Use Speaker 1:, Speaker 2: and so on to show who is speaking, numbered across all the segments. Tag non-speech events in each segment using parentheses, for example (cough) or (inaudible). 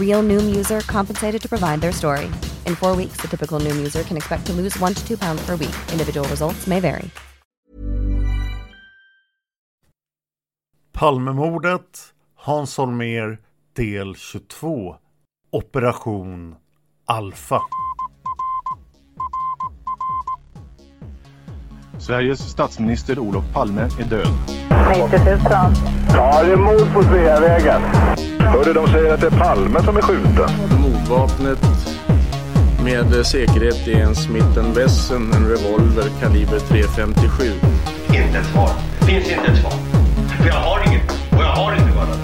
Speaker 1: Real Noom user compensated to provide their story. In four weeks, the typical Noom user can expect to lose one to two pounds per week. Individual results may vary.
Speaker 2: Palmemordet, Hans Holmér, del 22. Operation Alfa.
Speaker 3: Sveriges statsminister Olof Palme är död.
Speaker 4: 90 000.
Speaker 5: Ja, det är mord på Sveavägen. Hörde de säger att det är Palme som är skjuten.
Speaker 6: Mordvapnet med säkerhet är en Smith Wesson, en revolver kaliber .357.
Speaker 7: Inte ett svar. Finns inte ett svar. För jag har inget. Och jag har inte varit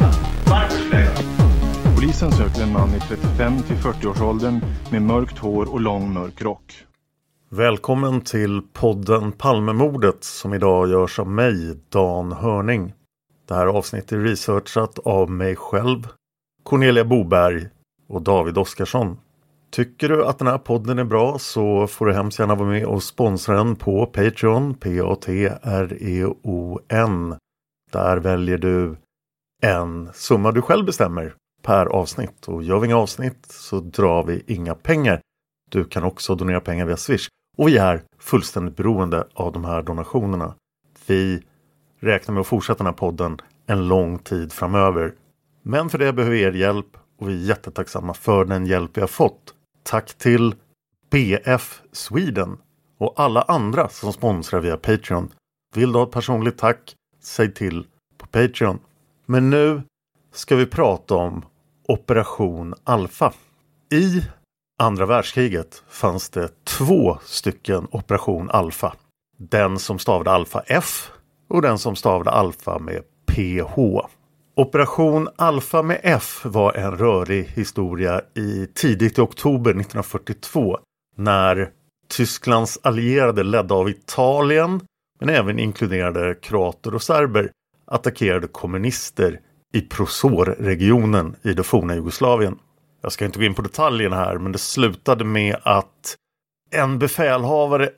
Speaker 7: Varför skulle jag
Speaker 3: Polisen söker en man i 35 till 40-årsåldern med mörkt hår och lång mörk rock.
Speaker 2: Välkommen till podden Palmemordet som idag görs av mig, Dan Hörning. Det här avsnittet är researchat av mig själv, Cornelia Boberg och David Oskarsson. Tycker du att den här podden är bra så får du hemskt gärna vara med och sponsra den på Patreon, P-A-T-R-E-O-N. Där väljer du en summa du själv bestämmer per avsnitt och gör vi inga avsnitt så drar vi inga pengar. Du kan också donera pengar via Swish och vi är fullständigt beroende av de här donationerna. Vi räknar med att fortsätta den här podden en lång tid framöver. Men för det behöver vi er hjälp och vi är jättetacksamma för den hjälp vi har fått. Tack till BF Sweden och alla andra som sponsrar via Patreon. Vill du ha ett personligt tack? Säg till på Patreon. Men nu ska vi prata om Operation Alfa. I andra världskriget fanns det två stycken Operation Alfa. Den som stavade Alfa F och den som stavade Alfa med PH. Operation Alfa med F var en rörig historia i tidigt i oktober 1942 när Tysklands allierade ledda av Italien men även inkluderade kroater och serber attackerade kommunister i Prosor-regionen i det forna Jugoslavien. Jag ska inte gå in på detaljerna här men det slutade med att en befälhavare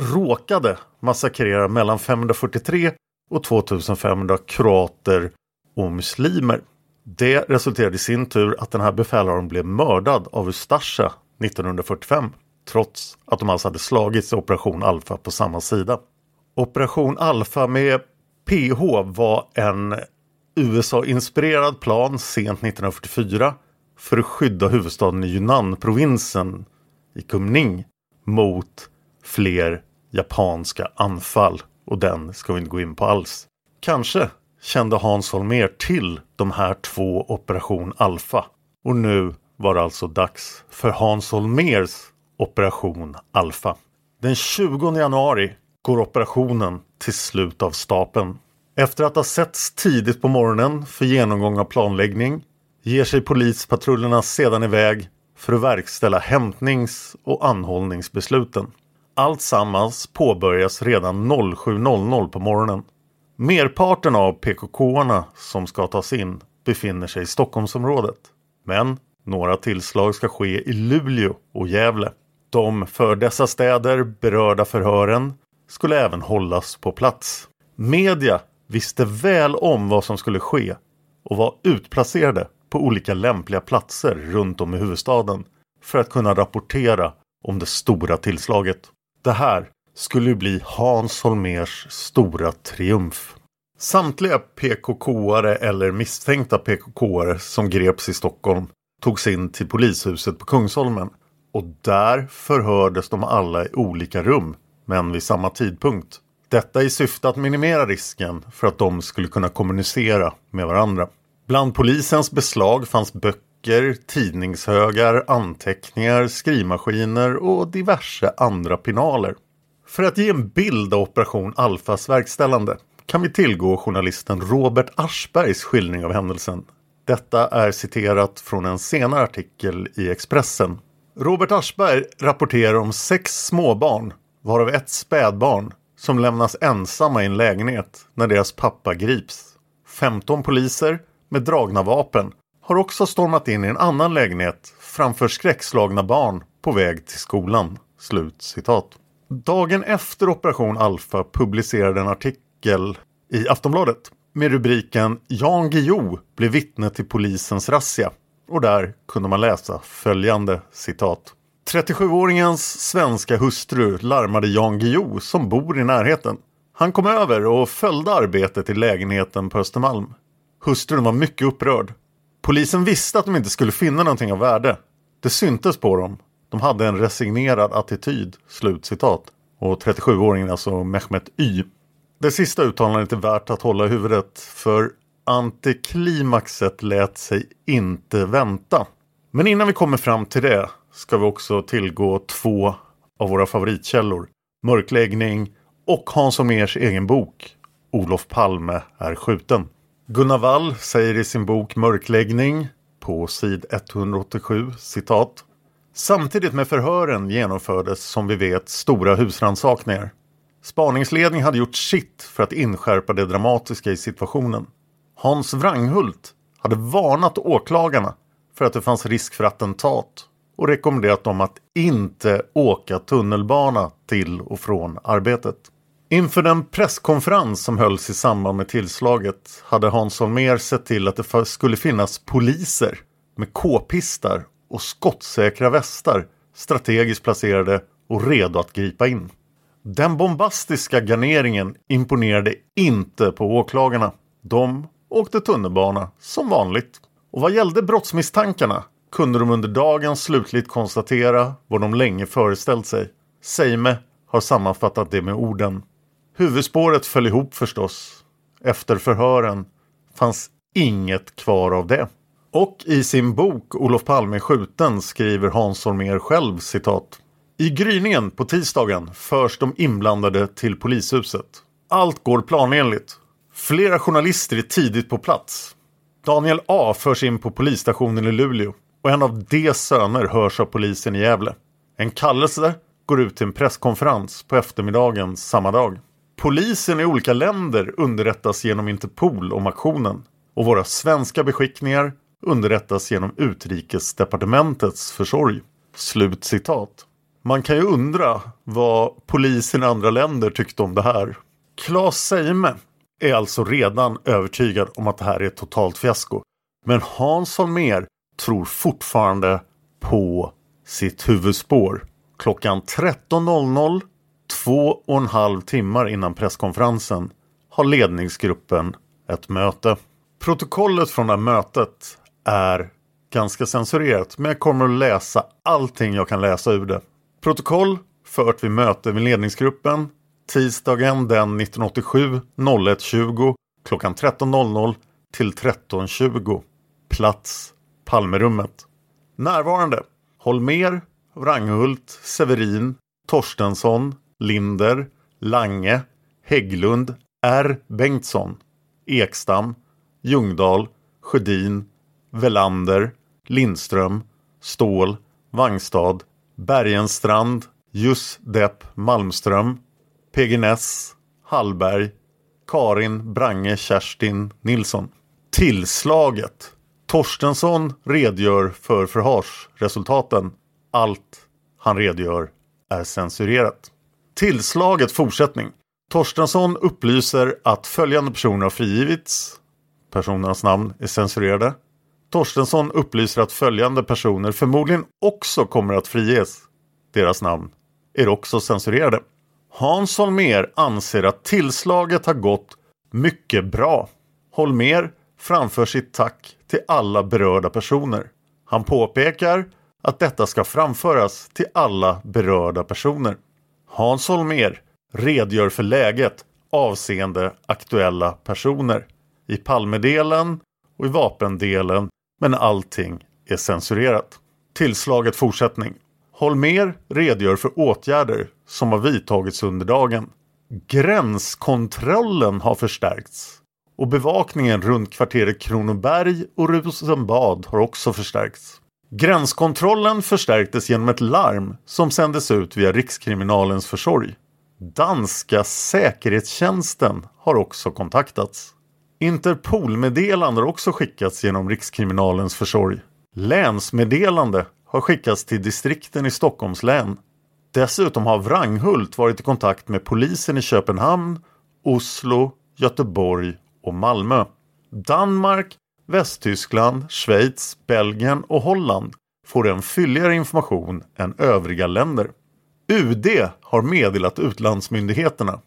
Speaker 2: råkade massakrerar mellan 543 och 2500 kroater och muslimer. Det resulterade i sin tur att den här befälhavaren blev mördad av Ustasja 1945 trots att de alltså hade slagits i Operation Alpha på samma sida. Operation Alpha med PH var en USA-inspirerad plan sent 1944 för att skydda huvudstaden i Yunnan-provinsen i Kumning mot fler japanska anfall och den ska vi inte gå in på alls. Kanske kände Hans Holmér till de här två Operation Alpha och nu var det alltså dags för Hans Holmers Operation Alpha. Den 20 januari går operationen till slut av stapeln. Efter att ha setts tidigt på morgonen för genomgång av planläggning ger sig polispatrullerna sedan iväg för att verkställa hämtnings och anhållningsbesluten. Allt sammans påbörjas redan 07.00 på morgonen. Merparten av PKK-arna som ska tas in befinner sig i Stockholmsområdet. Men några tillslag ska ske i Luleå och Gävle. De för dessa städer berörda förhören skulle även hållas på plats. Media visste väl om vad som skulle ske och var utplacerade på olika lämpliga platser runt om i huvudstaden för att kunna rapportera om det stora tillslaget. Det här skulle ju bli Hans Holmers stora triumf. Samtliga PKK-are eller misstänkta PKK-are som greps i Stockholm togs in till polishuset på Kungsholmen och där förhördes de alla i olika rum men vid samma tidpunkt. Detta i syfte att minimera risken för att de skulle kunna kommunicera med varandra. Bland polisens beslag fanns böcker, tidningshögar, anteckningar, skrivmaskiner och diverse andra pinaler. För att ge en bild av Operation Alfas verkställande kan vi tillgå journalisten Robert Aschbergs skildring av händelsen. Detta är citerat från en senare artikel i Expressen. Robert Aschberg rapporterar om sex småbarn, varav ett spädbarn, som lämnas ensamma i en lägenhet när deras pappa grips. 15 poliser med dragna vapen har också stormat in i en annan lägenhet framför skräckslagna barn på väg till skolan. Slut citat. Dagen efter Operation Alfa publicerade en artikel i Aftonbladet med rubriken Jan Guillou blev vittne till polisens razzia. Och där kunde man läsa följande citat. 37-åringens svenska hustru larmade Jan Guillou som bor i närheten. Han kom över och följde arbetet i lägenheten på Östermalm. Hustrun var mycket upprörd. Polisen visste att de inte skulle finna någonting av värde. Det syntes på dem. De hade en resignerad attityd. Slutcitat. Och 37-åringen alltså Mehmet Y. Det sista uttalandet är värt att hålla i huvudet för antiklimaxet lät sig inte vänta. Men innan vi kommer fram till det ska vi också tillgå två av våra favoritkällor. Mörkläggning och Hans Holmérs egen bok Olof Palme är skjuten. Gunnar Wall säger i sin bok Mörkläggning på sid 187 citat Samtidigt med förhören genomfördes som vi vet stora husrannsakningar. Spaningsledning hade gjort sitt för att inskärpa det dramatiska i situationen. Hans Wranghult hade varnat åklagarna för att det fanns risk för attentat och rekommenderat dem att inte åka tunnelbana till och från arbetet. Inför den presskonferens som hölls i samband med tillslaget hade Hans Holmér sett till att det skulle finnas poliser med k-pistar och skottsäkra västar strategiskt placerade och redo att gripa in. Den bombastiska garneringen imponerade inte på åklagarna. De åkte tunnelbana som vanligt. Och vad gällde brottsmisstankarna kunde de under dagen slutligt konstatera vad de länge föreställt sig. Seime har sammanfattat det med orden. Huvudspåret föll ihop förstås. Efter förhören fanns inget kvar av det. Och i sin bok Olof Palme skjuten skriver Hans Holmér själv citat. I gryningen på tisdagen förs de inblandade till polishuset. Allt går planenligt. Flera journalister är tidigt på plats. Daniel A förs in på polisstationen i Luleå och en av de söner hörs av polisen i Gävle. En kallelse går ut till en presskonferens på eftermiddagen samma dag. Polisen i olika länder underrättas genom Interpol om aktionen och våra svenska beskickningar underrättas genom utrikesdepartementets försorg. Slut citat. Man kan ju undra vad polisen i andra länder tyckte om det här. Claes Seime är alltså redan övertygad om att det här är ett totalt fiasko. Men Hans Holmér tror fortfarande på sitt huvudspår. Klockan 13.00, två och en halv timmar innan presskonferensen, har ledningsgruppen ett möte. Protokollet från det här mötet är ganska censurerat men jag kommer att läsa allting jag kan läsa ur det. Protokoll fört vid möte med ledningsgruppen tisdagen den 1987 01.20 klockan 13.00 till 13.20. Plats Palmerummet. Närvarande Holmer, Wranghult, Severin, Torstensson, Linder, Lange, Hägglund, R. Bengtsson, Ekstam, Ljungdahl, Sjödin, Velander, Lindström, Ståhl, Vangstad, Bergenstrand, Jus Depp Malmström, PG Ness, Hallberg, Karin Brange Kerstin Nilsson. Tillslaget. Torstensson redogör för förhörsresultaten. Allt han redogör är censurerat. Tillslaget fortsättning. Torstensson upplyser att följande personer har frigivits. Personernas namn är censurerade. Torstensson upplyser att följande personer förmodligen också kommer att friges. Deras namn är också censurerade. Hans Holmér anser att tillslaget har gått mycket bra. Holmér framför sitt tack till alla berörda personer. Han påpekar att detta ska framföras till alla berörda personer. Hans Holmér redogör för läget avseende aktuella personer i Palmedelen och i vapendelen men allting är censurerat. Tillslaget fortsättning. Holmér redogör för åtgärder som har vidtagits under dagen. Gränskontrollen har förstärkts och bevakningen runt kvarteret Kronoberg och Rosenbad har också förstärkts. Gränskontrollen förstärktes genom ett larm som sändes ut via Rikskriminalens försorg. Danska säkerhetstjänsten har också kontaktats. Interpolmeddelande har också skickats genom Rikskriminalens försorg. Länsmeddelande har skickats till distrikten i Stockholms län. Dessutom har Wranghult varit i kontakt med polisen i Köpenhamn, Oslo, Göteborg och Malmö. Danmark, Västtyskland, Schweiz, Belgien och Holland får en fylligare information än övriga länder. UD har meddelat utlandsmyndigheterna.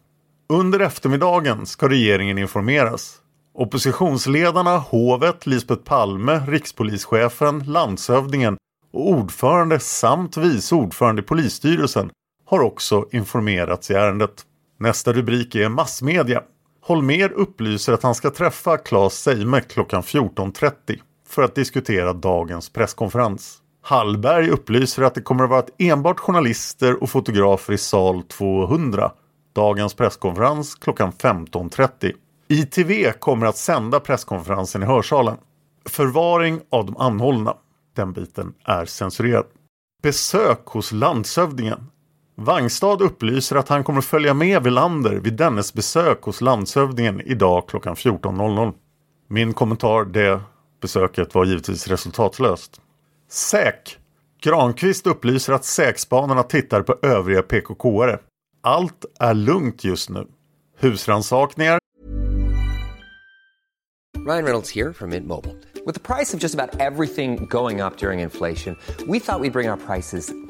Speaker 2: Under eftermiddagen ska regeringen informeras. Oppositionsledarna, hovet, Lisbeth Palme, rikspolischefen, landshövdingen och ordförande samt vice ordförande i polisstyrelsen har också informerats i ärendet. Nästa rubrik är massmedia. Holmer upplyser att han ska träffa Claes Seime klockan 14.30 för att diskutera dagens presskonferens. Hallberg upplyser att det kommer att vara enbart journalister och fotografer i sal 200. Dagens presskonferens klockan 15.30. ITV kommer att sända presskonferensen i hörsalen. Förvaring av de anhållna. Den biten är censurerad. Besök hos landshövdingen. Wangstad upplyser att han kommer följa med Villander vid dennes besök hos landshövdingen idag klockan 14.00. Min kommentar det besöket var givetvis resultatlöst. SÄK. Granqvist upplyser att SÄK-spanarna tittar på övriga PKK-are. Allt är lugnt just nu. Husransakningar.
Speaker 4: Ryan Reynolds här från Mint Mobile. Med priset på nästan allt som går upp under inflationen, trodde vi att vi skulle bring våra priser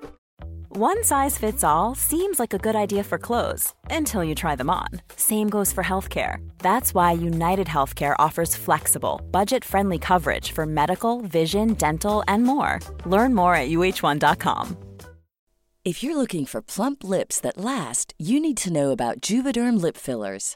Speaker 8: One size fits all seems like a good idea for clothes until you try them on. Same goes for healthcare. That's why United Healthcare offers flexible, budget friendly coverage for medical, vision, dental, and more. Learn more at uh1.com.
Speaker 9: If you're looking for plump lips that last, you need to know about Juvederm lip fillers.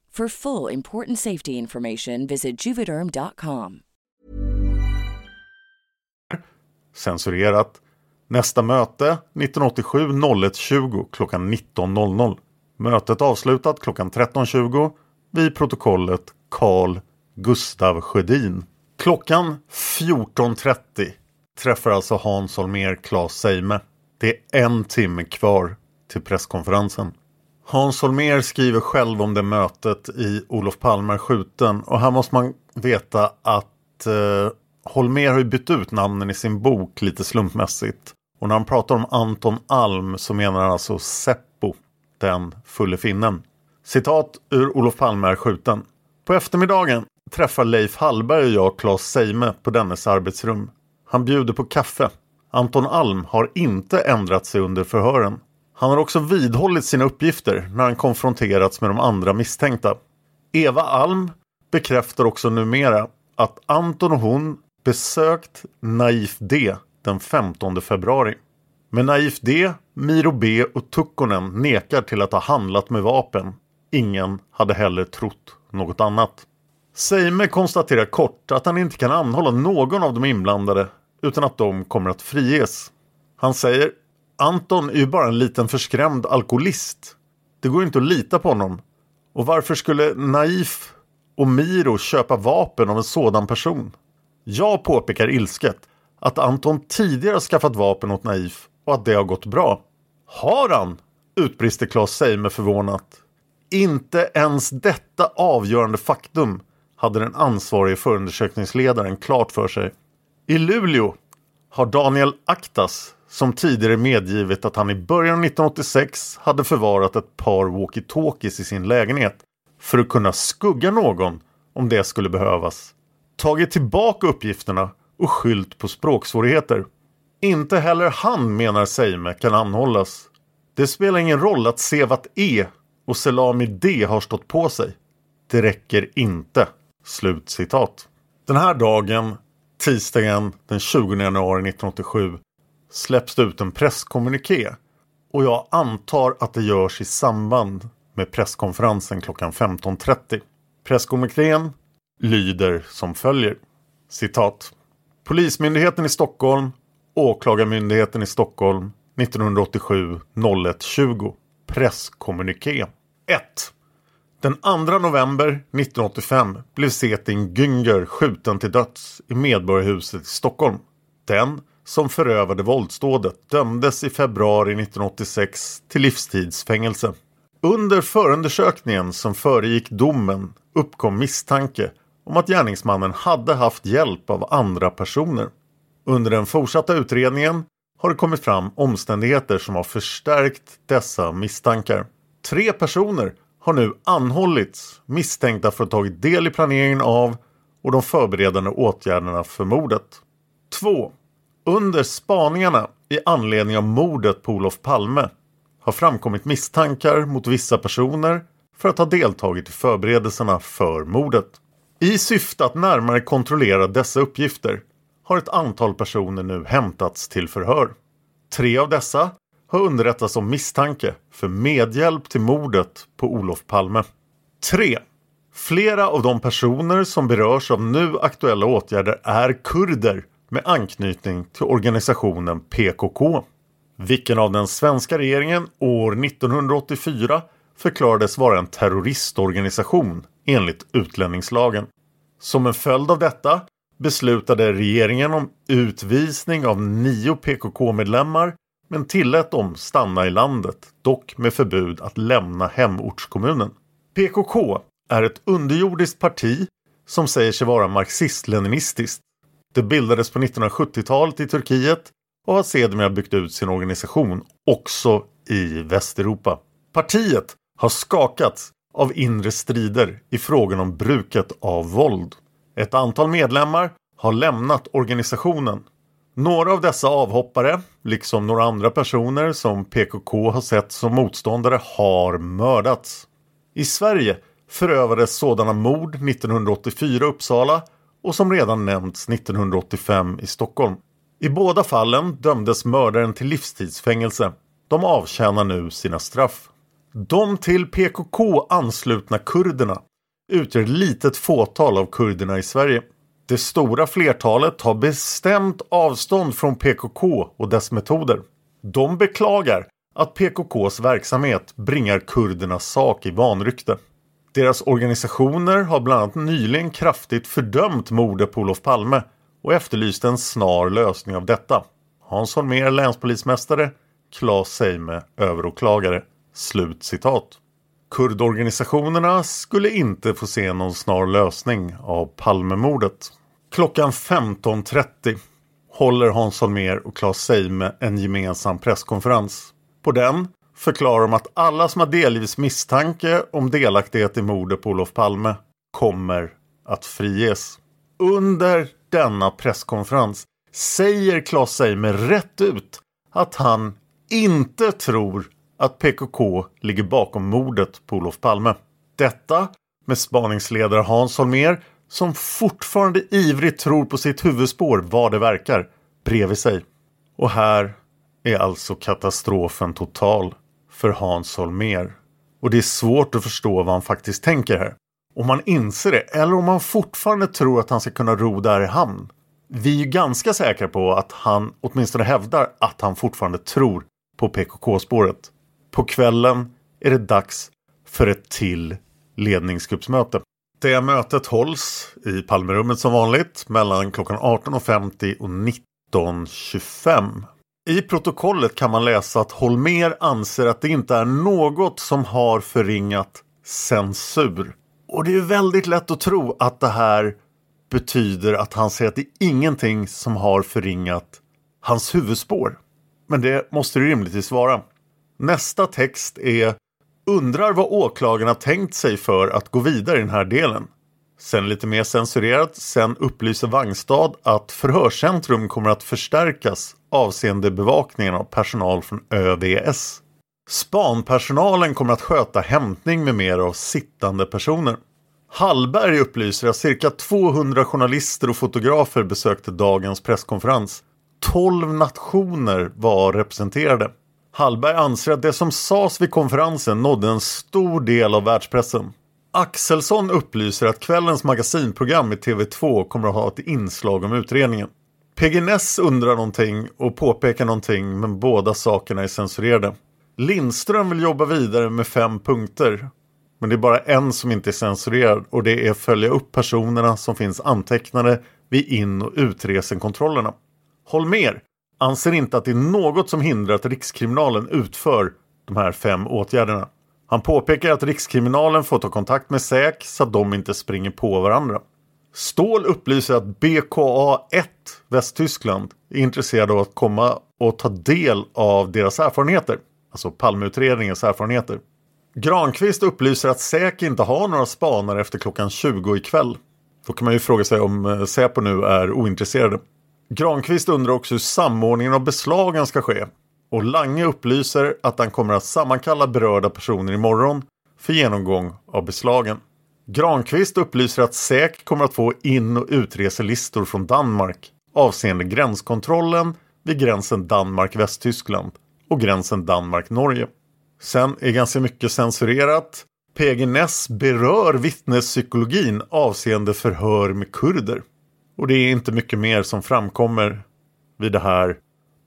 Speaker 9: For full important safety information, visit juvederm.com.
Speaker 2: Censurerat. Nästa möte 1987 01.20 klockan 19.00. Mötet avslutat klockan 13.20 vid protokollet Carl Gustav Sjödin. Klockan 14.30 träffar alltså Hans Holmér Claes Seime. Det är en timme kvar till presskonferensen. Hans Holmér skriver själv om det mötet i Olof Palme skjuten och här måste man veta att eh, Holmer har ju bytt ut namnen i sin bok lite slumpmässigt. Och när han pratar om Anton Alm så menar han alltså Seppo, den fulle finnen. Citat ur Olof Palme är skjuten. På eftermiddagen träffar Leif Hallberg och jag Claes Seime på dennes arbetsrum. Han bjuder på kaffe. Anton Alm har inte ändrat sig under förhören. Han har också vidhållit sina uppgifter när han konfronterats med de andra misstänkta. Eva Alm bekräftar också numera att Anton och hon besökt Naif D den 15 februari. Men Naif D, Miro B och Tukkonen nekar till att ha handlat med vapen. Ingen hade heller trott något annat. Seime konstaterar kort att han inte kan anhålla någon av de inblandade utan att de kommer att friges. Han säger Anton är ju bara en liten förskrämd alkoholist. Det går inte att lita på honom. Och varför skulle Naif och Miro köpa vapen av en sådan person? Jag påpekar ilsket att Anton tidigare skaffat vapen åt Naif och att det har gått bra. Har han? utbrister Claes Seime förvånat. Inte ens detta avgörande faktum hade den ansvarige förundersökningsledaren klart för sig. I Luleå har Daniel Aktas som tidigare medgivit att han i början av 1986 hade förvarat ett par walkie-talkies i sin lägenhet för att kunna skugga någon om det skulle behövas. Tagit tillbaka uppgifterna och skylt på språksvårigheter. Inte heller han menar Seime kan anhållas. Det spelar ingen roll att Sevat E och Selami D har stått på sig. Det räcker inte. Slutcitat. Den här dagen, tisdagen den 20 januari 1987, släpps det ut en presskommuniké. Och jag antar att det görs i samband med presskonferensen klockan 15.30. Presskommunikén lyder som följer. Citat. Polismyndigheten i Stockholm, Åklagarmyndigheten i Stockholm 1987 01.20. Presskommuniké 1. Den 2 november 1985 blev Setin Günger skjuten till döds i Medborgarhuset i Stockholm. Den som förövade våldsdådet dömdes i februari 1986 till livstidsfängelse. Under förundersökningen som föregick domen uppkom misstanke om att gärningsmannen hade haft hjälp av andra personer. Under den fortsatta utredningen har det kommit fram omständigheter som har förstärkt dessa misstankar. Tre personer har nu anhållits misstänkta för att ha tagit del i planeringen av och de förberedande åtgärderna för mordet. 2. Under spaningarna i anledning av mordet på Olof Palme har framkommit misstankar mot vissa personer för att ha deltagit i förberedelserna för mordet. I syfte att närmare kontrollera dessa uppgifter har ett antal personer nu hämtats till förhör. Tre av dessa har underrättats om misstanke för medhjälp till mordet på Olof Palme. 3. Flera av de personer som berörs av nu aktuella åtgärder är kurder med anknytning till organisationen PKK. Vilken av den svenska regeringen år 1984 förklarades vara en terroristorganisation enligt utlänningslagen. Som en följd av detta beslutade regeringen om utvisning av nio PKK-medlemmar men tillät dem stanna i landet, dock med förbud att lämna hemortskommunen. PKK är ett underjordiskt parti som säger sig vara marxist-leninistiskt. Det bildades på 1970-talet i Turkiet och har sedermera byggt ut sin organisation också i Västeuropa. Partiet har skakats av inre strider i frågan om bruket av våld. Ett antal medlemmar har lämnat organisationen. Några av dessa avhoppare, liksom några andra personer som PKK har sett som motståndare, har mördats. I Sverige förövades sådana mord 1984 i Uppsala och som redan nämnts 1985 i Stockholm. I båda fallen dömdes mördaren till livstidsfängelse. De avtjänar nu sina straff. De till PKK anslutna kurderna utgör ett litet fåtal av kurderna i Sverige. Det stora flertalet tar bestämt avstånd från PKK och dess metoder. De beklagar att PKKs verksamhet bringar kurdernas sak i vanrykte. Deras organisationer har bland annat nyligen kraftigt fördömt mordet på Olof Palme och efterlyst en snar lösning av detta. Hans Holmér, länspolismästare, Claes Seime, överåklagare. Slut citat. Kurdorganisationerna skulle inte få se någon snar lösning av Palmemordet. Klockan 15.30 håller Hans Holmér och Claes Seime en gemensam presskonferens. På den förklarar de att alla som har delgivits misstanke om delaktighet i mordet på Olof Palme kommer att friges. Under denna presskonferens säger Claes Seime rätt ut att han inte tror att PKK ligger bakom mordet på Olof Palme. Detta med spaningsledare Hans Holmér som fortfarande ivrigt tror på sitt huvudspår vad det verkar bredvid sig. Och här är alltså katastrofen total för Hans Holmér. Och det är svårt att förstå vad han faktiskt tänker här. Om man inser det eller om man fortfarande tror att han ska kunna ro där i hamn. Vi är ju ganska säkra på att han åtminstone hävdar att han fortfarande tror på PKK-spåret. På kvällen är det dags för ett till ledningsgruppsmöte. Det mötet hålls i Palmerummet som vanligt mellan klockan 18.50 och 19.25. I protokollet kan man läsa att Holmer anser att det inte är något som har förringat censur. Och det är väldigt lätt att tro att det här betyder att han säger att det är ingenting som har förringat hans huvudspår. Men det måste det rimligtvis vara. Nästa text är Undrar vad åklagarna tänkt sig för att gå vidare i den här delen. Sen lite mer censurerat, sen upplyser Vangstad att förhörscentrum kommer att förstärkas avseende bevakningen av personal från ÖVS. Spanpersonalen kommer att sköta hämtning med mer av sittande personer. Hallberg upplyser att cirka 200 journalister och fotografer besökte dagens presskonferens. 12 nationer var representerade. Hallberg anser att det som sades vid konferensen nådde en stor del av världspressen. Axelsson upplyser att kvällens magasinprogram i TV2 kommer att ha ett inslag om utredningen. PG Ness undrar någonting och påpekar någonting men båda sakerna är censurerade. Lindström vill jobba vidare med fem punkter. Men det är bara en som inte är censurerad och det är att följa upp personerna som finns antecknade vid in och utresenkontrollerna. Holmer anser inte att det är något som hindrar att Rikskriminalen utför de här fem åtgärderna. Han påpekar att Rikskriminalen får ta kontakt med SÄK så att de inte springer på varandra. Ståhl upplyser att BKA1 Västtyskland är intresserade av att komma och ta del av deras erfarenheter. Alltså Palmeutredningens erfarenheter. Granqvist upplyser att SÄK inte har några spanare efter klockan 20 ikväll. Då kan man ju fråga sig om eh, Säpo nu är ointresserade. Granqvist undrar också hur samordningen av beslagen ska ske. Och Lange upplyser att han kommer att sammankalla berörda personer imorgon för genomgång av beslagen. Granqvist upplyser att SÄK kommer att få in och utreselistor från Danmark avseende gränskontrollen vid gränsen Danmark-Västtyskland och gränsen Danmark-Norge. Sen är ganska mycket censurerat. PG Ness berör vittnespsykologin avseende förhör med kurder. Och det är inte mycket mer som framkommer vid det här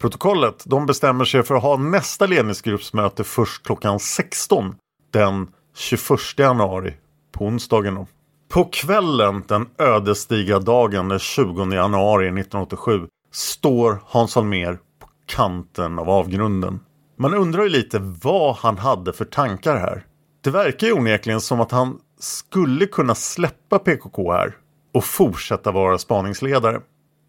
Speaker 2: protokollet. De bestämmer sig för att ha nästa ledningsgruppsmöte först klockan 16 den 21 januari på onsdagen. På kvällen den ödesdigra dagen den 20 januari 1987 står Hans Holmér på kanten av avgrunden. Man undrar ju lite vad han hade för tankar här. Det verkar ju onekligen som att han skulle kunna släppa PKK här och fortsätta vara spaningsledare.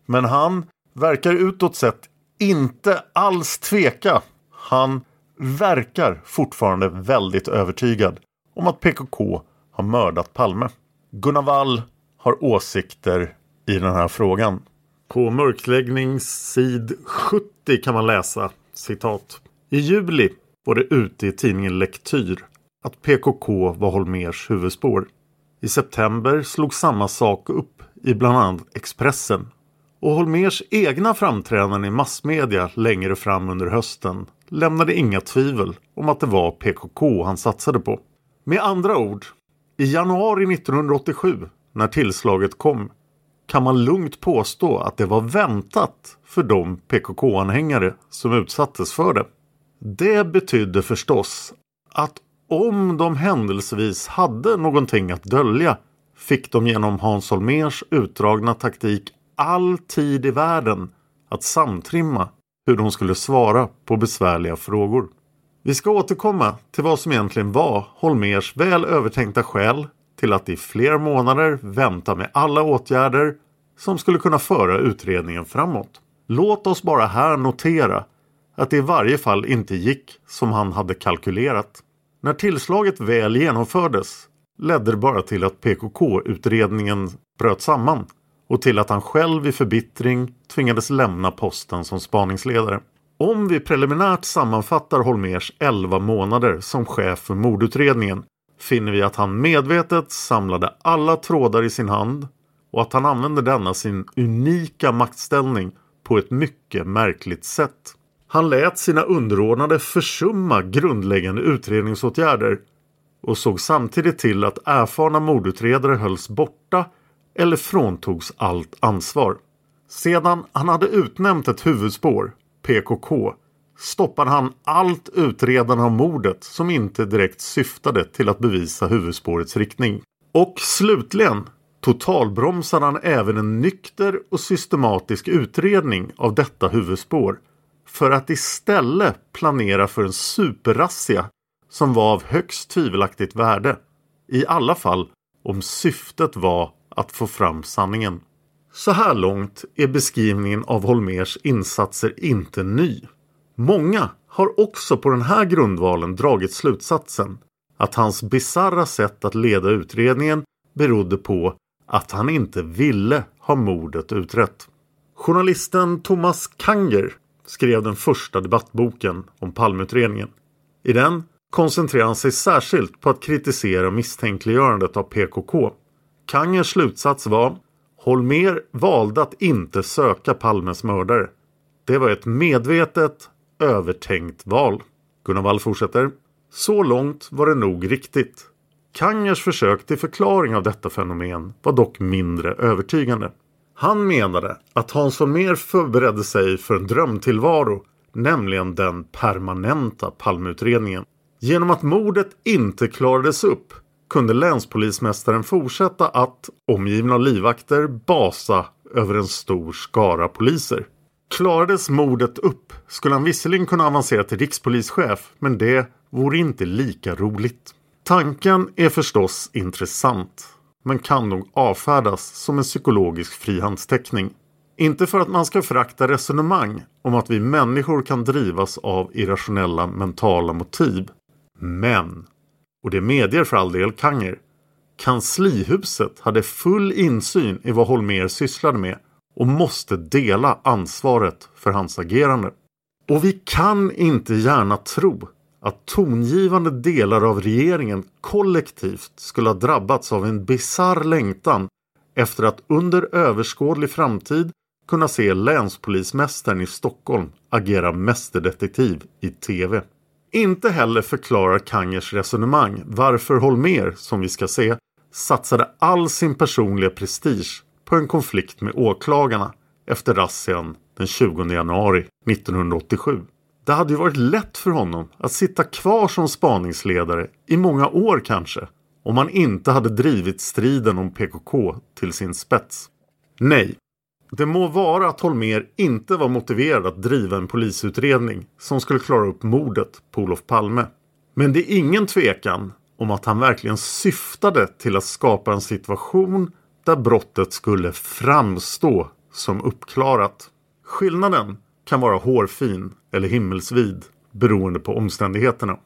Speaker 2: Men han verkar utåt sett inte alls tveka. Han verkar fortfarande väldigt övertygad om att PKK har mördat Palme. Gunnar Wall har åsikter i den här frågan. På mörkläggningssid 70 kan man läsa citat. I juli var det ute i tidningen Lektyr att PKK var Holmers huvudspår. I september slog samma sak upp i bland annat Expressen. Och Holmers egna framträdanden i massmedia längre fram under hösten lämnade inga tvivel om att det var PKK han satsade på. Med andra ord, i januari 1987 när tillslaget kom kan man lugnt påstå att det var väntat för de PKK-anhängare som utsattes för det. Det betydde förstås att om de händelsevis hade någonting att dölja fick de genom Hans Holmers utdragna taktik all tid i världen att samtrimma hur de skulle svara på besvärliga frågor. Vi ska återkomma till vad som egentligen var Holmers väl övertänkta skäl till att i flera månader vänta med alla åtgärder som skulle kunna föra utredningen framåt. Låt oss bara här notera att det i varje fall inte gick som han hade kalkylerat. När tillslaget väl genomfördes ledde det bara till att PKK-utredningen bröt samman och till att han själv i förbittring tvingades lämna posten som spaningsledare. Om vi preliminärt sammanfattar Holmers 11 månader som chef för mordutredningen finner vi att han medvetet samlade alla trådar i sin hand och att han använde denna sin unika maktställning på ett mycket märkligt sätt. Han lät sina underordnade försumma grundläggande utredningsåtgärder och såg samtidigt till att erfarna mordutredare hölls borta eller fråntogs allt ansvar. Sedan han hade utnämnt ett huvudspår, PKK, stoppade han allt utredande av mordet som inte direkt syftade till att bevisa huvudspårets riktning. Och slutligen totalbromsade han även en nykter och systematisk utredning av detta huvudspår för att istället planera för en superrazzia som var av högst tvivelaktigt värde. I alla fall om syftet var att få fram sanningen. Så här långt är beskrivningen av Holmers insatser inte ny. Många har också på den här grundvalen dragit slutsatsen att hans bizarra sätt att leda utredningen berodde på att han inte ville ha mordet utrett. Journalisten Thomas Kanger skrev den första debattboken om Palmeutredningen. I den koncentrerar han sig särskilt på att kritisera misstänkliggörandet av PKK. Kangers slutsats var Holmer valde att inte söka Palmes mördare. Det var ett medvetet, övertänkt val. Gunnar Wall fortsätter. Så långt var det nog riktigt. Kangers försök till förklaring av detta fenomen var dock mindre övertygande. Han menade att Hans Holmér förberedde sig för en drömtillvaro, nämligen den permanenta Palmeutredningen. Genom att mordet inte klarades upp kunde länspolismästaren fortsätta att, omgiven av livvakter, basa över en stor skara poliser. Klarades mordet upp skulle han visserligen kunna avancera till rikspolischef, men det vore inte lika roligt. Tanken är förstås intressant, men kan nog avfärdas som en psykologisk frihandsteckning. Inte för att man ska förakta resonemang om att vi människor kan drivas av irrationella mentala motiv. Men, och det medger för all del Kanger, kanslihuset hade full insyn i vad Holmer sysslade med och måste dela ansvaret för hans agerande. Och vi kan inte gärna tro att tongivande delar av regeringen kollektivt skulle ha drabbats av en bizarr längtan efter att under överskådlig framtid kunna se länspolismästaren i Stockholm agera mästerdetektiv i TV. Inte heller förklarar Kangers resonemang varför Holmer, som vi ska se, satsade all sin personliga prestige på en konflikt med åklagarna efter razzian den 20 januari 1987. Det hade ju varit lätt för honom att sitta kvar som spaningsledare i många år kanske om han inte hade drivit striden om PKK till sin spets. Nej, det må vara att Holmer inte var motiverad att driva en polisutredning som skulle klara upp mordet på Olof Palme. Men det är ingen tvekan om att han verkligen syftade till att skapa en situation där brottet skulle framstå som uppklarat. Skillnaden kan vara hårfin eller himmelsvid beroende på omständigheterna.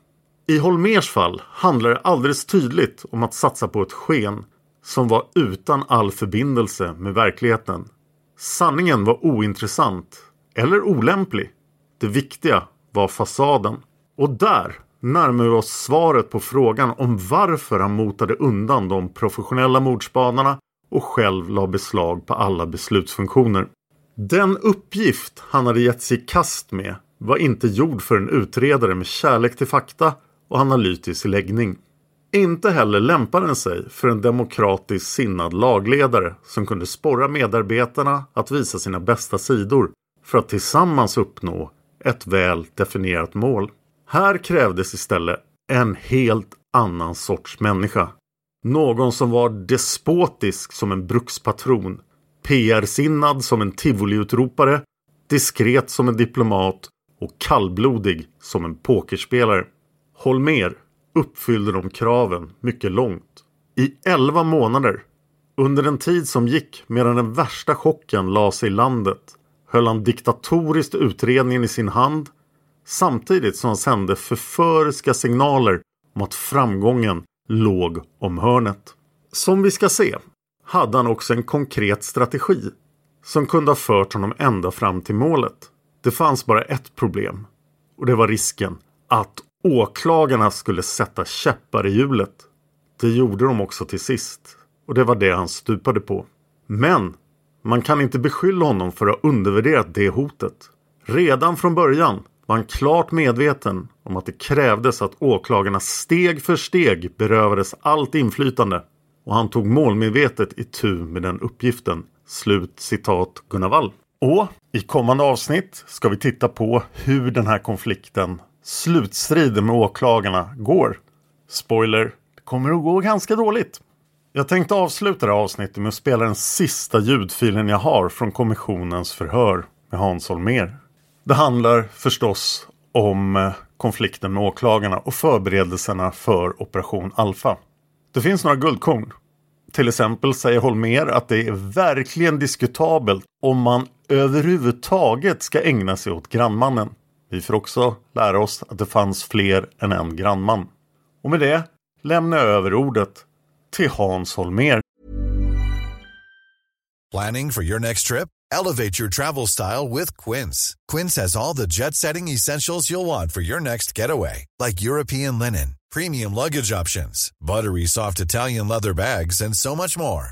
Speaker 2: I Holmers fall handlar det alldeles tydligt om att satsa på ett sken som var utan all förbindelse med verkligheten. Sanningen var ointressant eller olämplig. Det viktiga var fasaden. Och där närmar vi oss svaret på frågan om varför han motade undan de professionella mordspanarna och själv la beslag på alla beslutsfunktioner. Den uppgift han hade gett sig i kast med var inte gjord för en utredare med kärlek till fakta och analytisk läggning. Inte heller lämpade den sig för en demokratiskt sinnad lagledare som kunde sporra medarbetarna att visa sina bästa sidor för att tillsammans uppnå ett väl definierat mål. Här krävdes istället en helt annan sorts människa. Någon som var despotisk som en brukspatron, PR-sinnad som en tivoliutropare, diskret som en diplomat och kallblodig som en pokerspelare. Holmer uppfyllde de kraven mycket långt. I elva månader Under den tid som gick medan den värsta chocken la sig i landet höll han diktatoriskt utredningen i sin hand samtidigt som han sände förföriska signaler om att framgången låg om hörnet. Som vi ska se hade han också en konkret strategi som kunde ha fört honom ända fram till målet. Det fanns bara ett problem och det var risken att åklagarna skulle sätta käppar i hjulet. Det gjorde de också till sist och det var det han stupade på. Men man kan inte beskylla honom för att ha undervärderat det hotet. Redan från början var han klart medveten om att det krävdes att åklagarna steg för steg berövades allt inflytande och han tog målmedvetet i tur med den uppgiften. Slut citat Gunnar Wall. Och i kommande avsnitt ska vi titta på hur den här konflikten, slutstriden med åklagarna, går. Spoiler, det kommer att gå ganska dåligt. Jag tänkte avsluta det här avsnittet med att spela den sista ljudfilen jag har från kommissionens förhör med Hans Holmér. Det handlar förstås om eh, konflikten med åklagarna och förberedelserna för Operation Alfa. Det finns några guldkorn. Till exempel säger Holmer att det är verkligen diskutabelt om man överhuvudtaget ska ägna sig åt grannmannen. Vi får också lära oss att det fanns fler än en grannman. Och med det lämnar jag över ordet till Hans Holmer.
Speaker 10: Planning for your next trip? Elevate your travel style with Quince. Quince has all the jet setting essentials you'll want for your next getaway, like European linen, premium luggage options, buttery soft Italian leather bags, and so much more.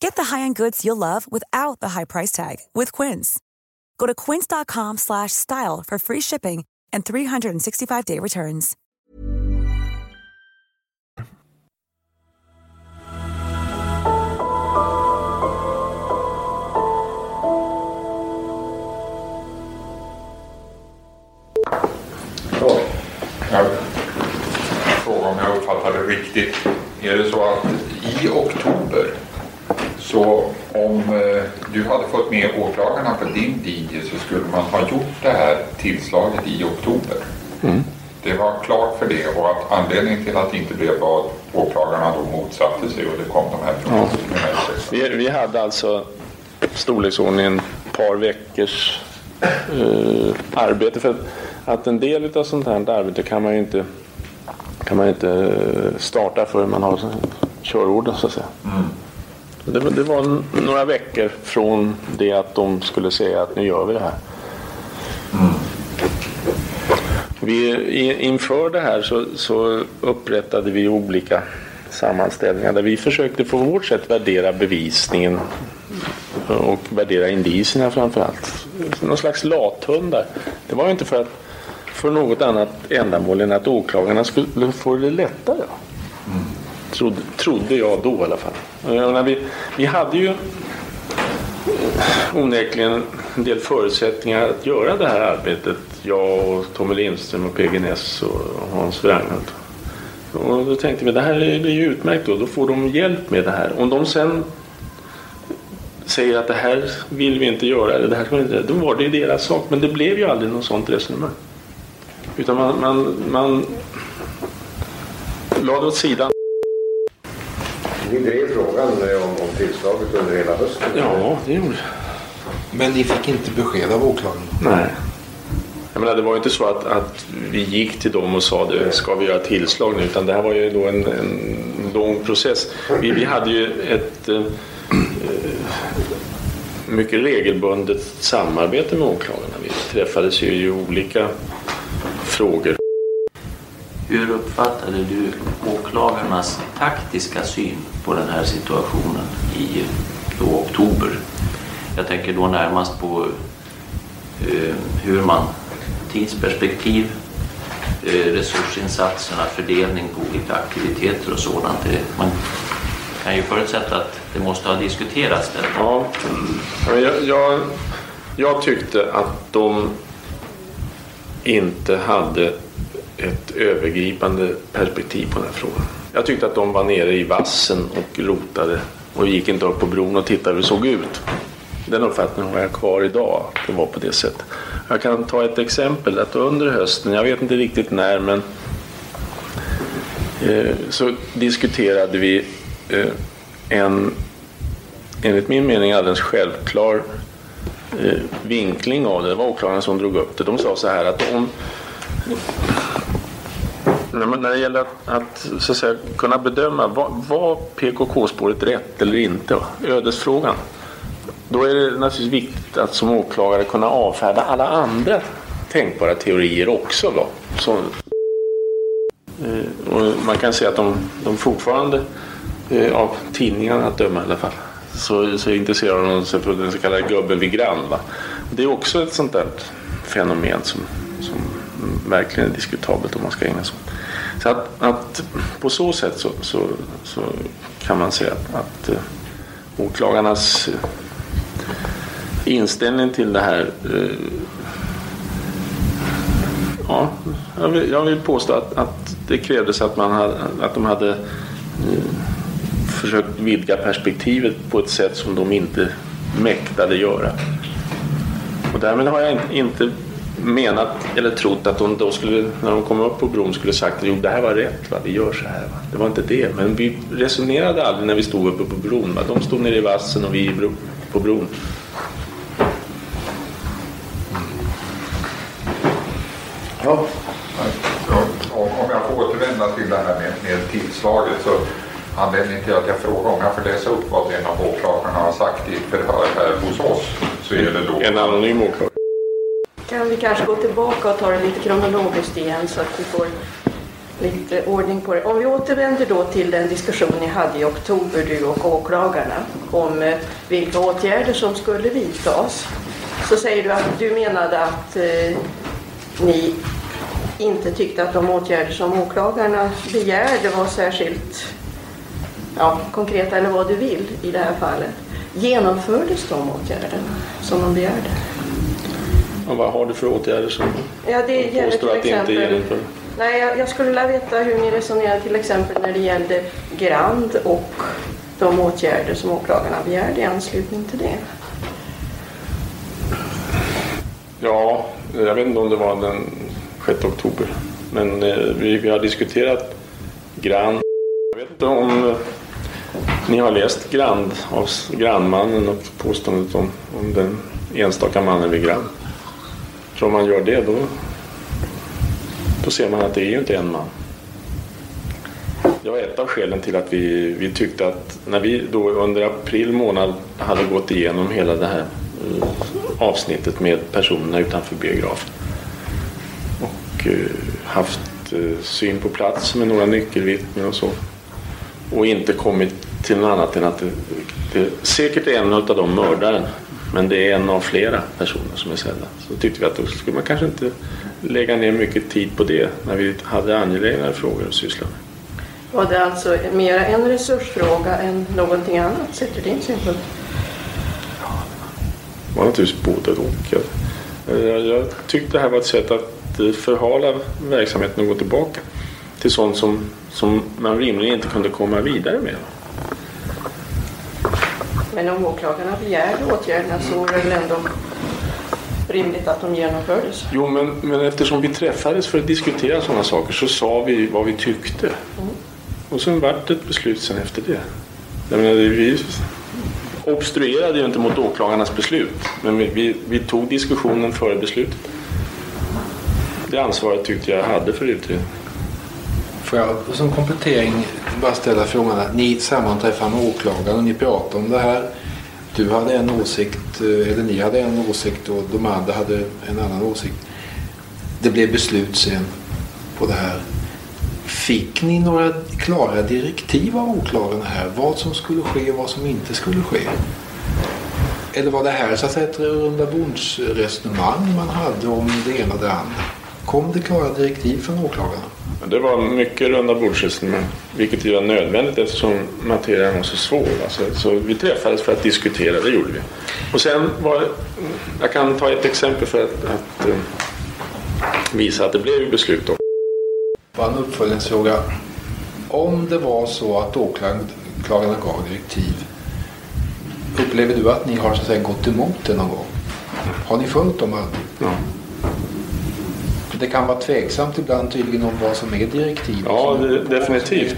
Speaker 11: Get the high-end goods you'll love without the high price tag with Quince. Go to quince.com slash style for free shipping and 365-day returns.
Speaker 12: Ja, jag frågar om jag riktigt. Är det så att i oktober så om eh, du hade fått med åklagarna på din linje så skulle man ha gjort det här tillslaget i oktober.
Speaker 3: Mm.
Speaker 12: Det var klart för det och att anledningen till att det inte blev vad åklagarna då motsatte sig och det kom de här
Speaker 6: Ja. Vi, vi hade alltså storleksordningen ett par veckors eh, arbete. För att, att en del av sånt här arbete kan man ju inte, kan man inte eh, starta förrän man har körorden så att säga. Det, var- det var några veckor från det att de skulle säga att nu gör vi det här. Vi, inför det här så, så upprättade vi olika sammanställningar där vi försökte på vårt sätt värdera bevisningen och värdera indicierna framför allt. Någon slags lathundar. Det var ju inte för, att, för något annat ändamål än att åklagarna skulle få det lättare. Trodde, trodde jag då i alla fall. Menar, vi, vi hade ju eh, onekligen en del förutsättningar att göra det här arbetet. Jag och Tommy Lindström och PG Ness och Hans Wranghult. Och då tänkte vi det här är ju utmärkt då. Då får de hjälp med det här. Om de sen säger att det här vill vi inte göra eller det här ska vi inte göra. Då var det ju deras sak. Men det blev ju aldrig något sånt resonemang. Utan man, man, man lade åt sidan.
Speaker 13: Ni drev frågan eh, om, om tillslaget under hela hösten?
Speaker 6: Ja, det gjorde
Speaker 14: Men ni fick inte besked av åklagaren?
Speaker 6: Nej. Jag menar, det var ju inte så att, att vi gick till dem och sa det, ska vi göra tillslag nu? Utan det här var ju då en, en lång process. Vi, vi hade ju ett eh, mycket regelbundet samarbete med åklagarna. Vi träffades ju i olika frågor.
Speaker 14: Hur uppfattade du åklagarnas taktiska syn på den här situationen i då oktober? Jag tänker då närmast på eh, hur man tidsperspektiv, eh, resursinsatserna, fördelning på olika aktiviteter och sådant. Det, man kan ju förutsätta att det måste ha diskuterats. Där.
Speaker 6: Ja, jag, jag, jag tyckte att de inte hade ett övergripande perspektiv på den här frågan. Jag tyckte att de var nere i vassen och rotade och gick inte upp på bron och tittade hur det såg ut. Den uppfattningen har jag kvar idag, att det var på det sättet. Jag kan ta ett exempel, att under hösten, jag vet inte riktigt när, men eh, så diskuterade vi eh, en, enligt min mening, alldeles självklar eh, vinkling av det. Det var åklagaren som drog upp det. De sa så här att om när det gäller att, att, så att säga, kunna bedöma var, var PKK-spåret rätt eller inte, ödesfrågan. Då är det naturligtvis viktigt att som åklagare kunna avfärda alla andra tänkbara teorier också. Då. Så, eh, och man kan säga att de, de fortfarande, eh, av tidningarna att döma i alla fall, så, så är intresserade av den så kallade gubben vid grann. Va? Det är också ett sånt där fenomen som, som verkligen är diskutabelt om man ska ägna sig åt. Så att, att, på så sätt så, så, så kan man säga att, att eh, uh, åklagarnas eh, inställning till det här uh, Ja, jag vill, jag vill påstå att, att, det krävdes att, man hade, att de hade försökt vidga perspektivet på ett sätt som de inte mäktade göra. Och därmed har jag inte menat eller trott att de då skulle, när de kom upp på bron, skulle sagt jo det här var rätt, va? vi gör så här. Va? Det var inte det, men vi resonerade aldrig när vi stod uppe på bron. Va? De stod nere i vassen och vi på bron.
Speaker 12: Ja. Om jag får återvända till det här med, med tillslaget så anledningen till att jag frågar om jag får läsa upp vad en av åklagarna har sagt i ett förhör här hos oss så är det då...
Speaker 6: En anonym åklagare.
Speaker 15: Kan vi kanske gå tillbaka och ta det lite kronologiskt igen så att vi får lite ordning på det. Om vi återvänder då till den diskussion ni hade i oktober, du och åklagarna, om eh, vilka åtgärder som skulle vidtas. Så säger du att du menade att eh, ni inte tyckte att de åtgärder som åklagarna begärde var särskilt ja, konkreta eller vad du vill i det här fallet. Genomfördes de åtgärderna som de begärde?
Speaker 6: Och vad har du för åtgärder som
Speaker 15: ja, det
Speaker 6: de påstår att det inte är genomförda?
Speaker 15: Nej, jag, jag, skulle vilja veta hur ni resonerade till exempel när det gällde Grand och de åtgärder som åklagarna begärde i anslutning till det.
Speaker 6: Ja, jag vet inte om det var den 6 oktober. Men eh, vi, vi har diskuterat Grand. Jag vet inte om eh, ni har läst Grand av Grannmannen och påståendet om, om den enstaka mannen vid Grand. För om man gör det då, då ser man att det är ju inte en man. Det var ett av skälen till att vi, vi tyckte att när vi då under april månad hade gått igenom hela det här eh, avsnittet med personerna utanför biografen och eh, haft eh, syn på plats med några nyckelvittnen och så och inte kommit till något annat än att det, det säkert är en av de mördaren men det är en av flera personer som är sedda. Så tyckte vi att då skulle man kanske inte lägga ner mycket tid på det när vi hade angelägnare frågor att syssla med.
Speaker 15: Var det alltså mer en resursfråga än någonting annat sett ur din synpunkt?
Speaker 6: Det var naturligtvis både och. Jag, jag tyckte det här var ett sätt att förhala verksamheten och gå tillbaka till sånt som, som man rimligen inte kunde komma vidare med.
Speaker 15: Men om åklagarna begärde åtgärderna så var det väl ändå rimligt att de genomfördes?
Speaker 6: Jo, men, men eftersom vi träffades för att diskutera sådana saker så sa vi vad vi tyckte. Mm. Och sen vart det ett beslut sen efter det. Jag menar, vi obstruerade ju inte mot åklagarnas beslut, men vi, vi, vi tog diskussionen före beslutet. det ansvaret tyckte jag hade för utredningen.
Speaker 16: Får jag som komplettering bara ställa frågan att ni sammanträffade med åklagaren och ni pratade om det här. Du hade en åsikt, eh, eller ni hade en åsikt och de andra hade en annan åsikt. Det blev beslut sen på det här. Fick ni några klara direktiv av åklagarna här? Vad som skulle ske och vad som inte skulle ske? Eller var det här så att säga ett rundabordsresonemang man hade om det ena och det andra? Kom det klara direktiv från åklagarna?
Speaker 6: Det var mycket runda bordsresonemang, vilket ju var nödvändigt eftersom materien var så svår. Alltså, så vi träffades för att diskutera, det gjorde vi. Och sen var jag kan ta ett exempel för att, att uh, visa att det blev beslut.
Speaker 16: Bara en uppföljningsfråga. Om det var så att åklagarna gav direktiv, upplever du att ni har så att säga, gått emot det någon gång? Har ni följt dem aldrig?
Speaker 6: Ja.
Speaker 16: Det kan vara tveksamt ibland tydligen om vad som är direktiv.
Speaker 6: Ja, det, definitivt.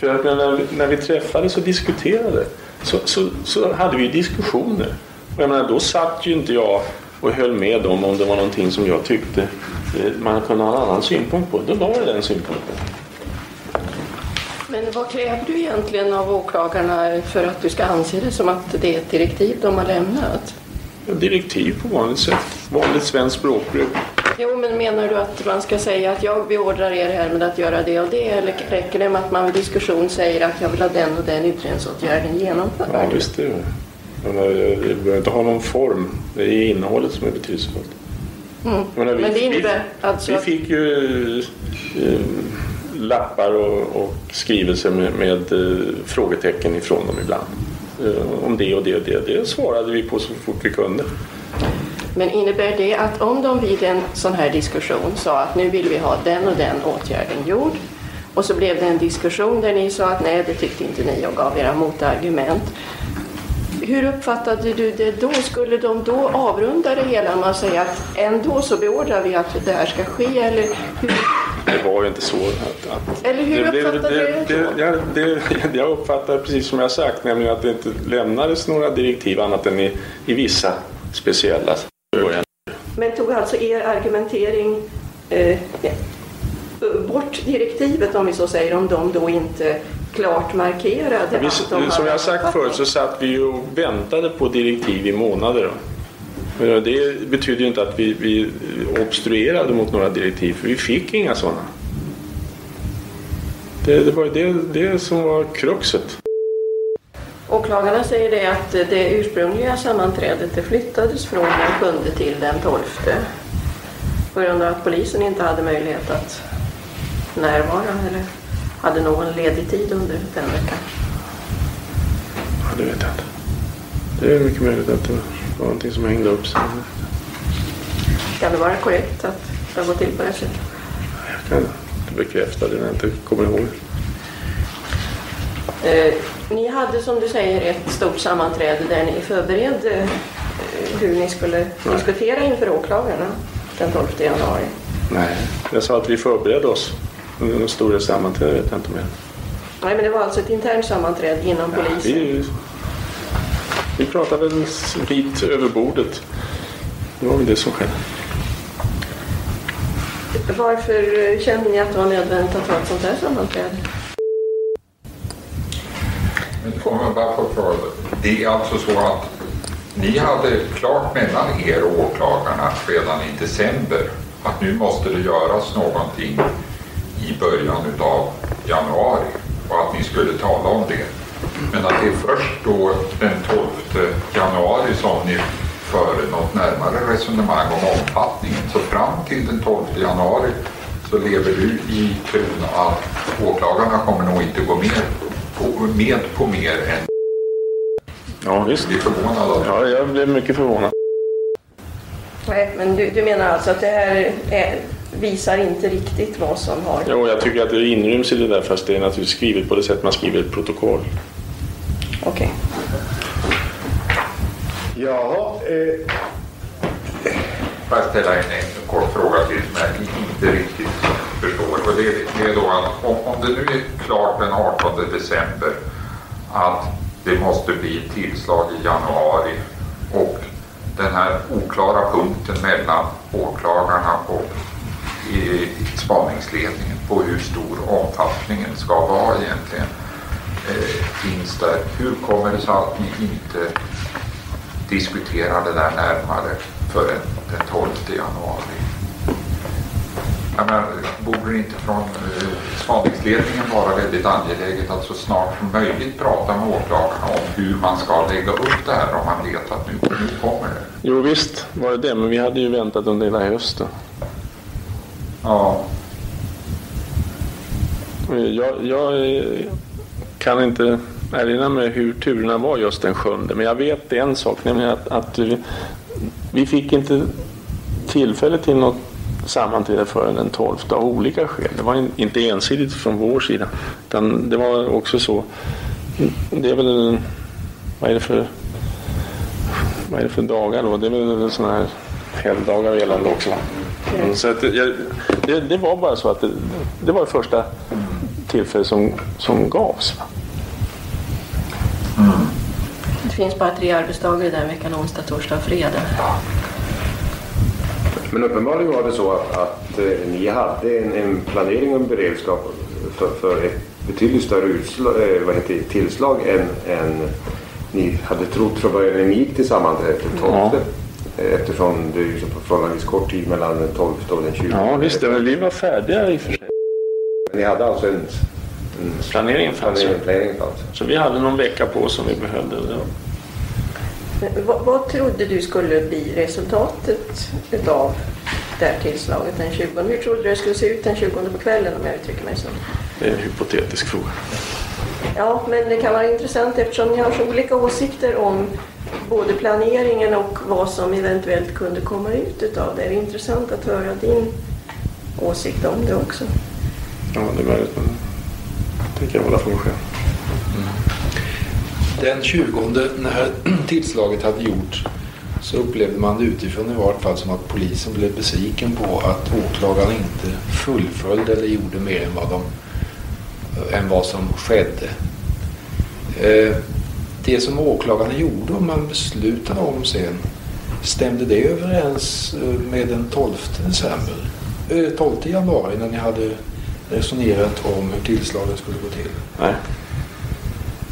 Speaker 6: För att när, när vi träffades och diskuterade så, så, så hade vi diskussioner. Och jag menar, då satt ju inte jag och höll med dem om det var någonting som jag tyckte eh, man kunde ha en annan synpunkt på. Då var det den synpunkten.
Speaker 15: Men vad kräver du egentligen av åklagarna för att du ska anse det som att det är ett direktiv de har lämnat?
Speaker 6: Direktiv på vanligt sätt. Vanligt svenskt språkbruk.
Speaker 15: Jo, men menar du att man ska säga att jag beordrar er här med att göra det och det eller räcker det med att man vid diskussion säger att jag vill ha den och den utredningsåtgärden genomförd?
Speaker 6: Ja, visst det. Jag behöver inte ha någon form. Det är innehållet som är betydelsefullt.
Speaker 15: Mm.
Speaker 6: Menar, vi,
Speaker 15: men det innebär
Speaker 6: vi,
Speaker 15: alltså...
Speaker 6: Vi fick ju eh, lappar och, och skrivelser med, med eh, frågetecken ifrån dem ibland. Eh, om det och det och det. Det svarade vi på så fort vi kunde.
Speaker 15: Men innebär det att om de vid en sån här diskussion sa att nu vill vi ha den och den åtgärden gjord och så blev det en diskussion där ni sa att nej, det tyckte inte ni och gav era motargument. Hur uppfattade du det då? Skulle de då avrunda det hela med att säga att ändå så beordrar vi att det här ska ske? Eller hur?
Speaker 6: Det var ju inte så. Att, att
Speaker 15: Eller hur
Speaker 6: det,
Speaker 15: uppfattade
Speaker 6: det,
Speaker 15: du det,
Speaker 6: det, ja, det? (laughs) Jag uppfattar precis som jag sagt, nämligen att det inte lämnades några direktiv annat än i, i vissa speciella.
Speaker 15: Men tog alltså er argumentering eh, bort direktivet om vi så säger om de då inte klart markerade
Speaker 6: Vi,
Speaker 15: att de
Speaker 6: som jag sagt förut så satt vi ju och väntade på direktiv i månader. Men det betyder ju inte att vi, vi obstruerade mot några direktiv för vi fick inga sådana. Det, det var ju det, det som var kruxet.
Speaker 15: Åklagarna säger det att det ursprungliga sammanträdet det flyttades från den 7 till den 12 på grund av att polisen inte hade möjlighet att närvara eller hade någon ledig tid under den veckan.
Speaker 6: Ja, det vet jag inte. Det är mycket möjligt att det var någonting som hängde upp sig.
Speaker 15: Kan det vara korrekt att det har gått till på det sättet?
Speaker 6: Jag kan inte bekräfta det när jag inte kommer ihåg.
Speaker 15: Eh, ni hade som du säger ett stort sammanträde där ni förberedde eh, hur ni skulle diskutera inför åklagarna den 12 januari.
Speaker 6: Nej, jag sa att vi förberedde oss. under En stora sammanträde vet jag inte mer.
Speaker 15: Nej, men det var alltså ett internt sammanträde inom polisen.
Speaker 6: Vi, vi pratade väl vitt över bordet. Det var väl det som skedde.
Speaker 15: Varför eh, kände ni att det var nödvändigt att ha ett sånt här sammanträde?
Speaker 12: Men bara få fråga, det är alltså så att ni hade klart mellan er och åklagarna redan i december att nu måste det göras någonting i början av januari och att ni skulle tala om det. Men att det är först då den 12 januari som ni för något närmare resonemang om omfattningen. Så fram till den 12 januari så lever du i tron att åklagarna kommer nog inte gå med på, med på mer än...
Speaker 6: Ja, visst.
Speaker 12: Du är förvånad av det?
Speaker 6: Ja, jag blev mycket förvånad.
Speaker 15: Nej, men du, du menar alltså att det här är, visar inte riktigt vad som har...
Speaker 6: Jo, jag tycker att det inryms i det där fast det är naturligtvis skrivet på det sätt man skriver ett protokoll.
Speaker 15: Okej.
Speaker 12: Jaha. Eh... Får jag ställa en, en kort fråga till som jag inte riktigt. Och det, det är då att om, om det nu är klart den 18 december att det måste bli ett tillslag i januari och den här oklara punkten mellan åklagarna och i spaningsledningen på hur stor omfattningen ska vara egentligen. Eh, finns där. Hur kommer det sig att ni inte diskuterar det där närmare förrän den 12 januari? Menar, borde det inte från eh, spaningsledningen vara väldigt angeläget att så snart som möjligt prata med åklagarna om hur man ska lägga upp det här om man vet att nu, nu kommer det?
Speaker 6: Jo visst var det det, men vi hade ju väntat under hela hösten.
Speaker 12: Ja.
Speaker 6: Jag, jag eh, kan inte erinra mig hur turerna var just den sjunde, men jag vet en sak, nämligen att, att vi, vi fick inte tillfälle till något sammanträde förrän den 12 av olika skäl. Det var inte ensidigt från vår sida. Utan det var också så. Det är väl en, vad är det för vad är det för dagar då? Det är väl sådana här helgdagar gällande också. Mm. Så att jag, det, det, var bara så att det, det var det första tillfället som, som gavs.
Speaker 15: Mm. Det finns bara tre arbetsdagar i den veckan, onsdag, torsdag och fredag.
Speaker 13: Men uppenbarligen var det så att, att eh, ni hade en, en planering och en beredskap för, för ett betydligt större utslag, eh, vad heter det, tillslag än, än ni hade trott från början när ni gick till sammanträdet den 12. Ja. Eftersom det är ju så förhållandevis kort tid mellan den 12 och den 20.
Speaker 6: Ja visst, men vi var färdiga i och för sig.
Speaker 13: Ni hade alltså en... en
Speaker 6: planeringen fanns
Speaker 13: planering, planering fanns.
Speaker 6: Så vi hade någon vecka på som vi behövde.
Speaker 15: Vad, vad, trodde du skulle bli resultatet utav det här tillslaget den 20? Hur trodde du det skulle se ut den 20 på kvällen om jag uttrycker mig så?
Speaker 6: Det är en hypotetisk fråga.
Speaker 15: Ja, men det kan vara intressant eftersom ni har så olika åsikter om både planeringen och vad som eventuellt kunde komma ut utav det. Det är intressant att höra din åsikt om det också.
Speaker 6: Ja, det är möjligt, men det tänker jag hålla för mig själv.
Speaker 16: Den 20 när (clears throat) tillslaget hade gjorts så upplevde man det utifrån i vart fall som att polisen blev besviken på att åklagaren inte fullföljde eller gjorde mer än vad, de, eh, än vad som skedde. Eh, det som åklagaren gjorde och man beslutade om sen stämde det överens eh, med den 12 december? 12 januari när ni hade resonerat om hur tillslaget skulle gå till?
Speaker 6: Nej.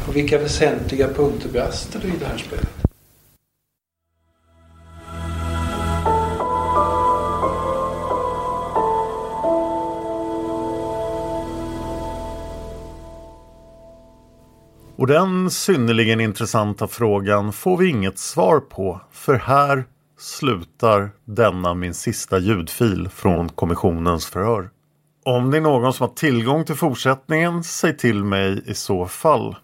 Speaker 16: På vilka väsentliga punkter brister det i det här spelet?
Speaker 2: Och den synnerligen intressanta frågan får vi inget svar på, för här slutar denna min sista ljudfil från kommissionens förhör. Om det är någon som har tillgång till fortsättningen, säg till mig i så fall.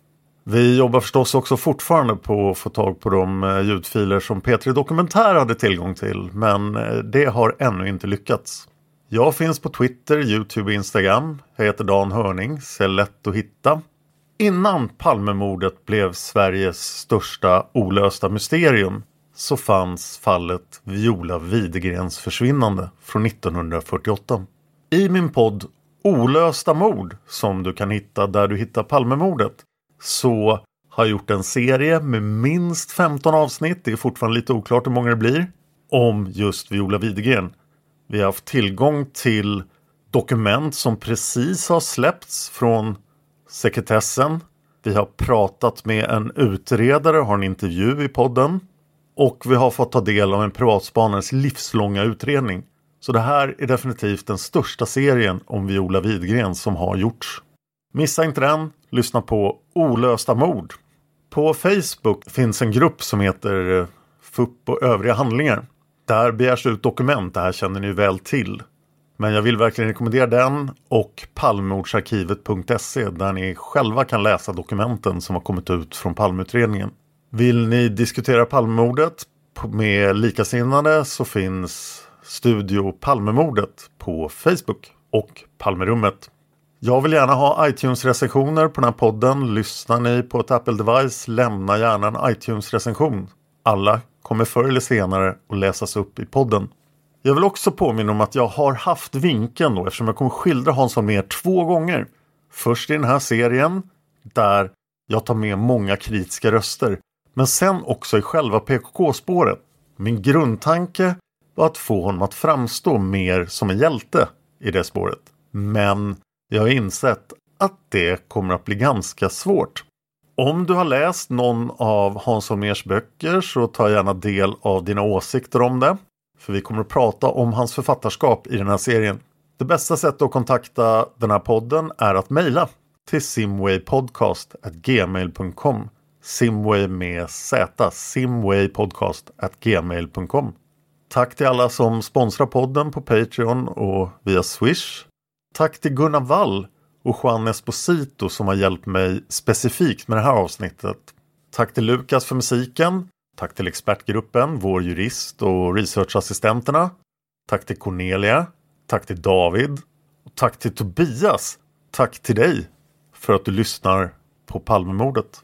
Speaker 2: Vi jobbar förstås också fortfarande på att få tag på de eh, ljudfiler som P3 Dokumentär hade tillgång till, men eh, det har ännu inte lyckats. Jag finns på Twitter, Youtube och Instagram. Jag heter Dan Hörning, ser lätt att hitta. Innan Palmemordet blev Sveriges största olösta mysterium så fanns fallet Viola Widegrens försvinnande från 1948. I min podd Olösta mord som du kan hitta där du hittar Palmemordet så har jag gjort en serie med minst 15 avsnitt, det är fortfarande lite oklart hur många det blir, om just Viola Widegren. Vi har haft tillgång till dokument som precis har släppts från sekretessen. Vi har pratat med en utredare, har en intervju i podden. Och vi har fått ta del av en privatspanares livslånga utredning. Så det här är definitivt den största serien om Viola Widgren som har gjorts. Missa inte den, lyssna på Olösta mord. På Facebook finns en grupp som heter eh, FUP och övriga handlingar. Där begärs ut dokument, det här känner ni väl till. Men jag vill verkligen rekommendera den och palmemordsarkivet.se där ni själva kan läsa dokumenten som har kommit ut från Palmeutredningen. Vill ni diskutera Palmemordet med likasinnade så finns Studio Palmemordet på Facebook och Palmerummet. Jag vill gärna ha iTunes-recensioner på den här podden. Lyssnar ni på ett Apple-device, lämna gärna en iTunes-recension. Alla kommer förr eller senare att läsas upp i podden. Jag vill också påminna om att jag har haft vinkeln då eftersom jag kommer skildra Hans Holmér två gånger. Först i den här serien där jag tar med många kritiska röster. Men sen också i själva PKK-spåret. Min grundtanke var att få honom att framstå mer som en hjälte i det spåret. Men jag har insett att det kommer att bli ganska svårt. Om du har läst någon av Hans Holmérs böcker så ta gärna del av dina åsikter om det. För vi kommer att prata om hans författarskap i den här serien. Det bästa sättet att kontakta den här podden är att mejla till simwaypodcast.gmail.com Simway med Z, simwaypodcast.gmail.com Tack till alla som sponsrar podden på Patreon och via Swish. Tack till Gunnar Wall och Juan Esposito som har hjälpt mig specifikt med det här avsnittet. Tack till Lukas för musiken. Tack till expertgruppen, vår jurist och researchassistenterna. Tack till Cornelia. Tack till David. Och tack till Tobias. Tack till dig för att du lyssnar på Palmemordet.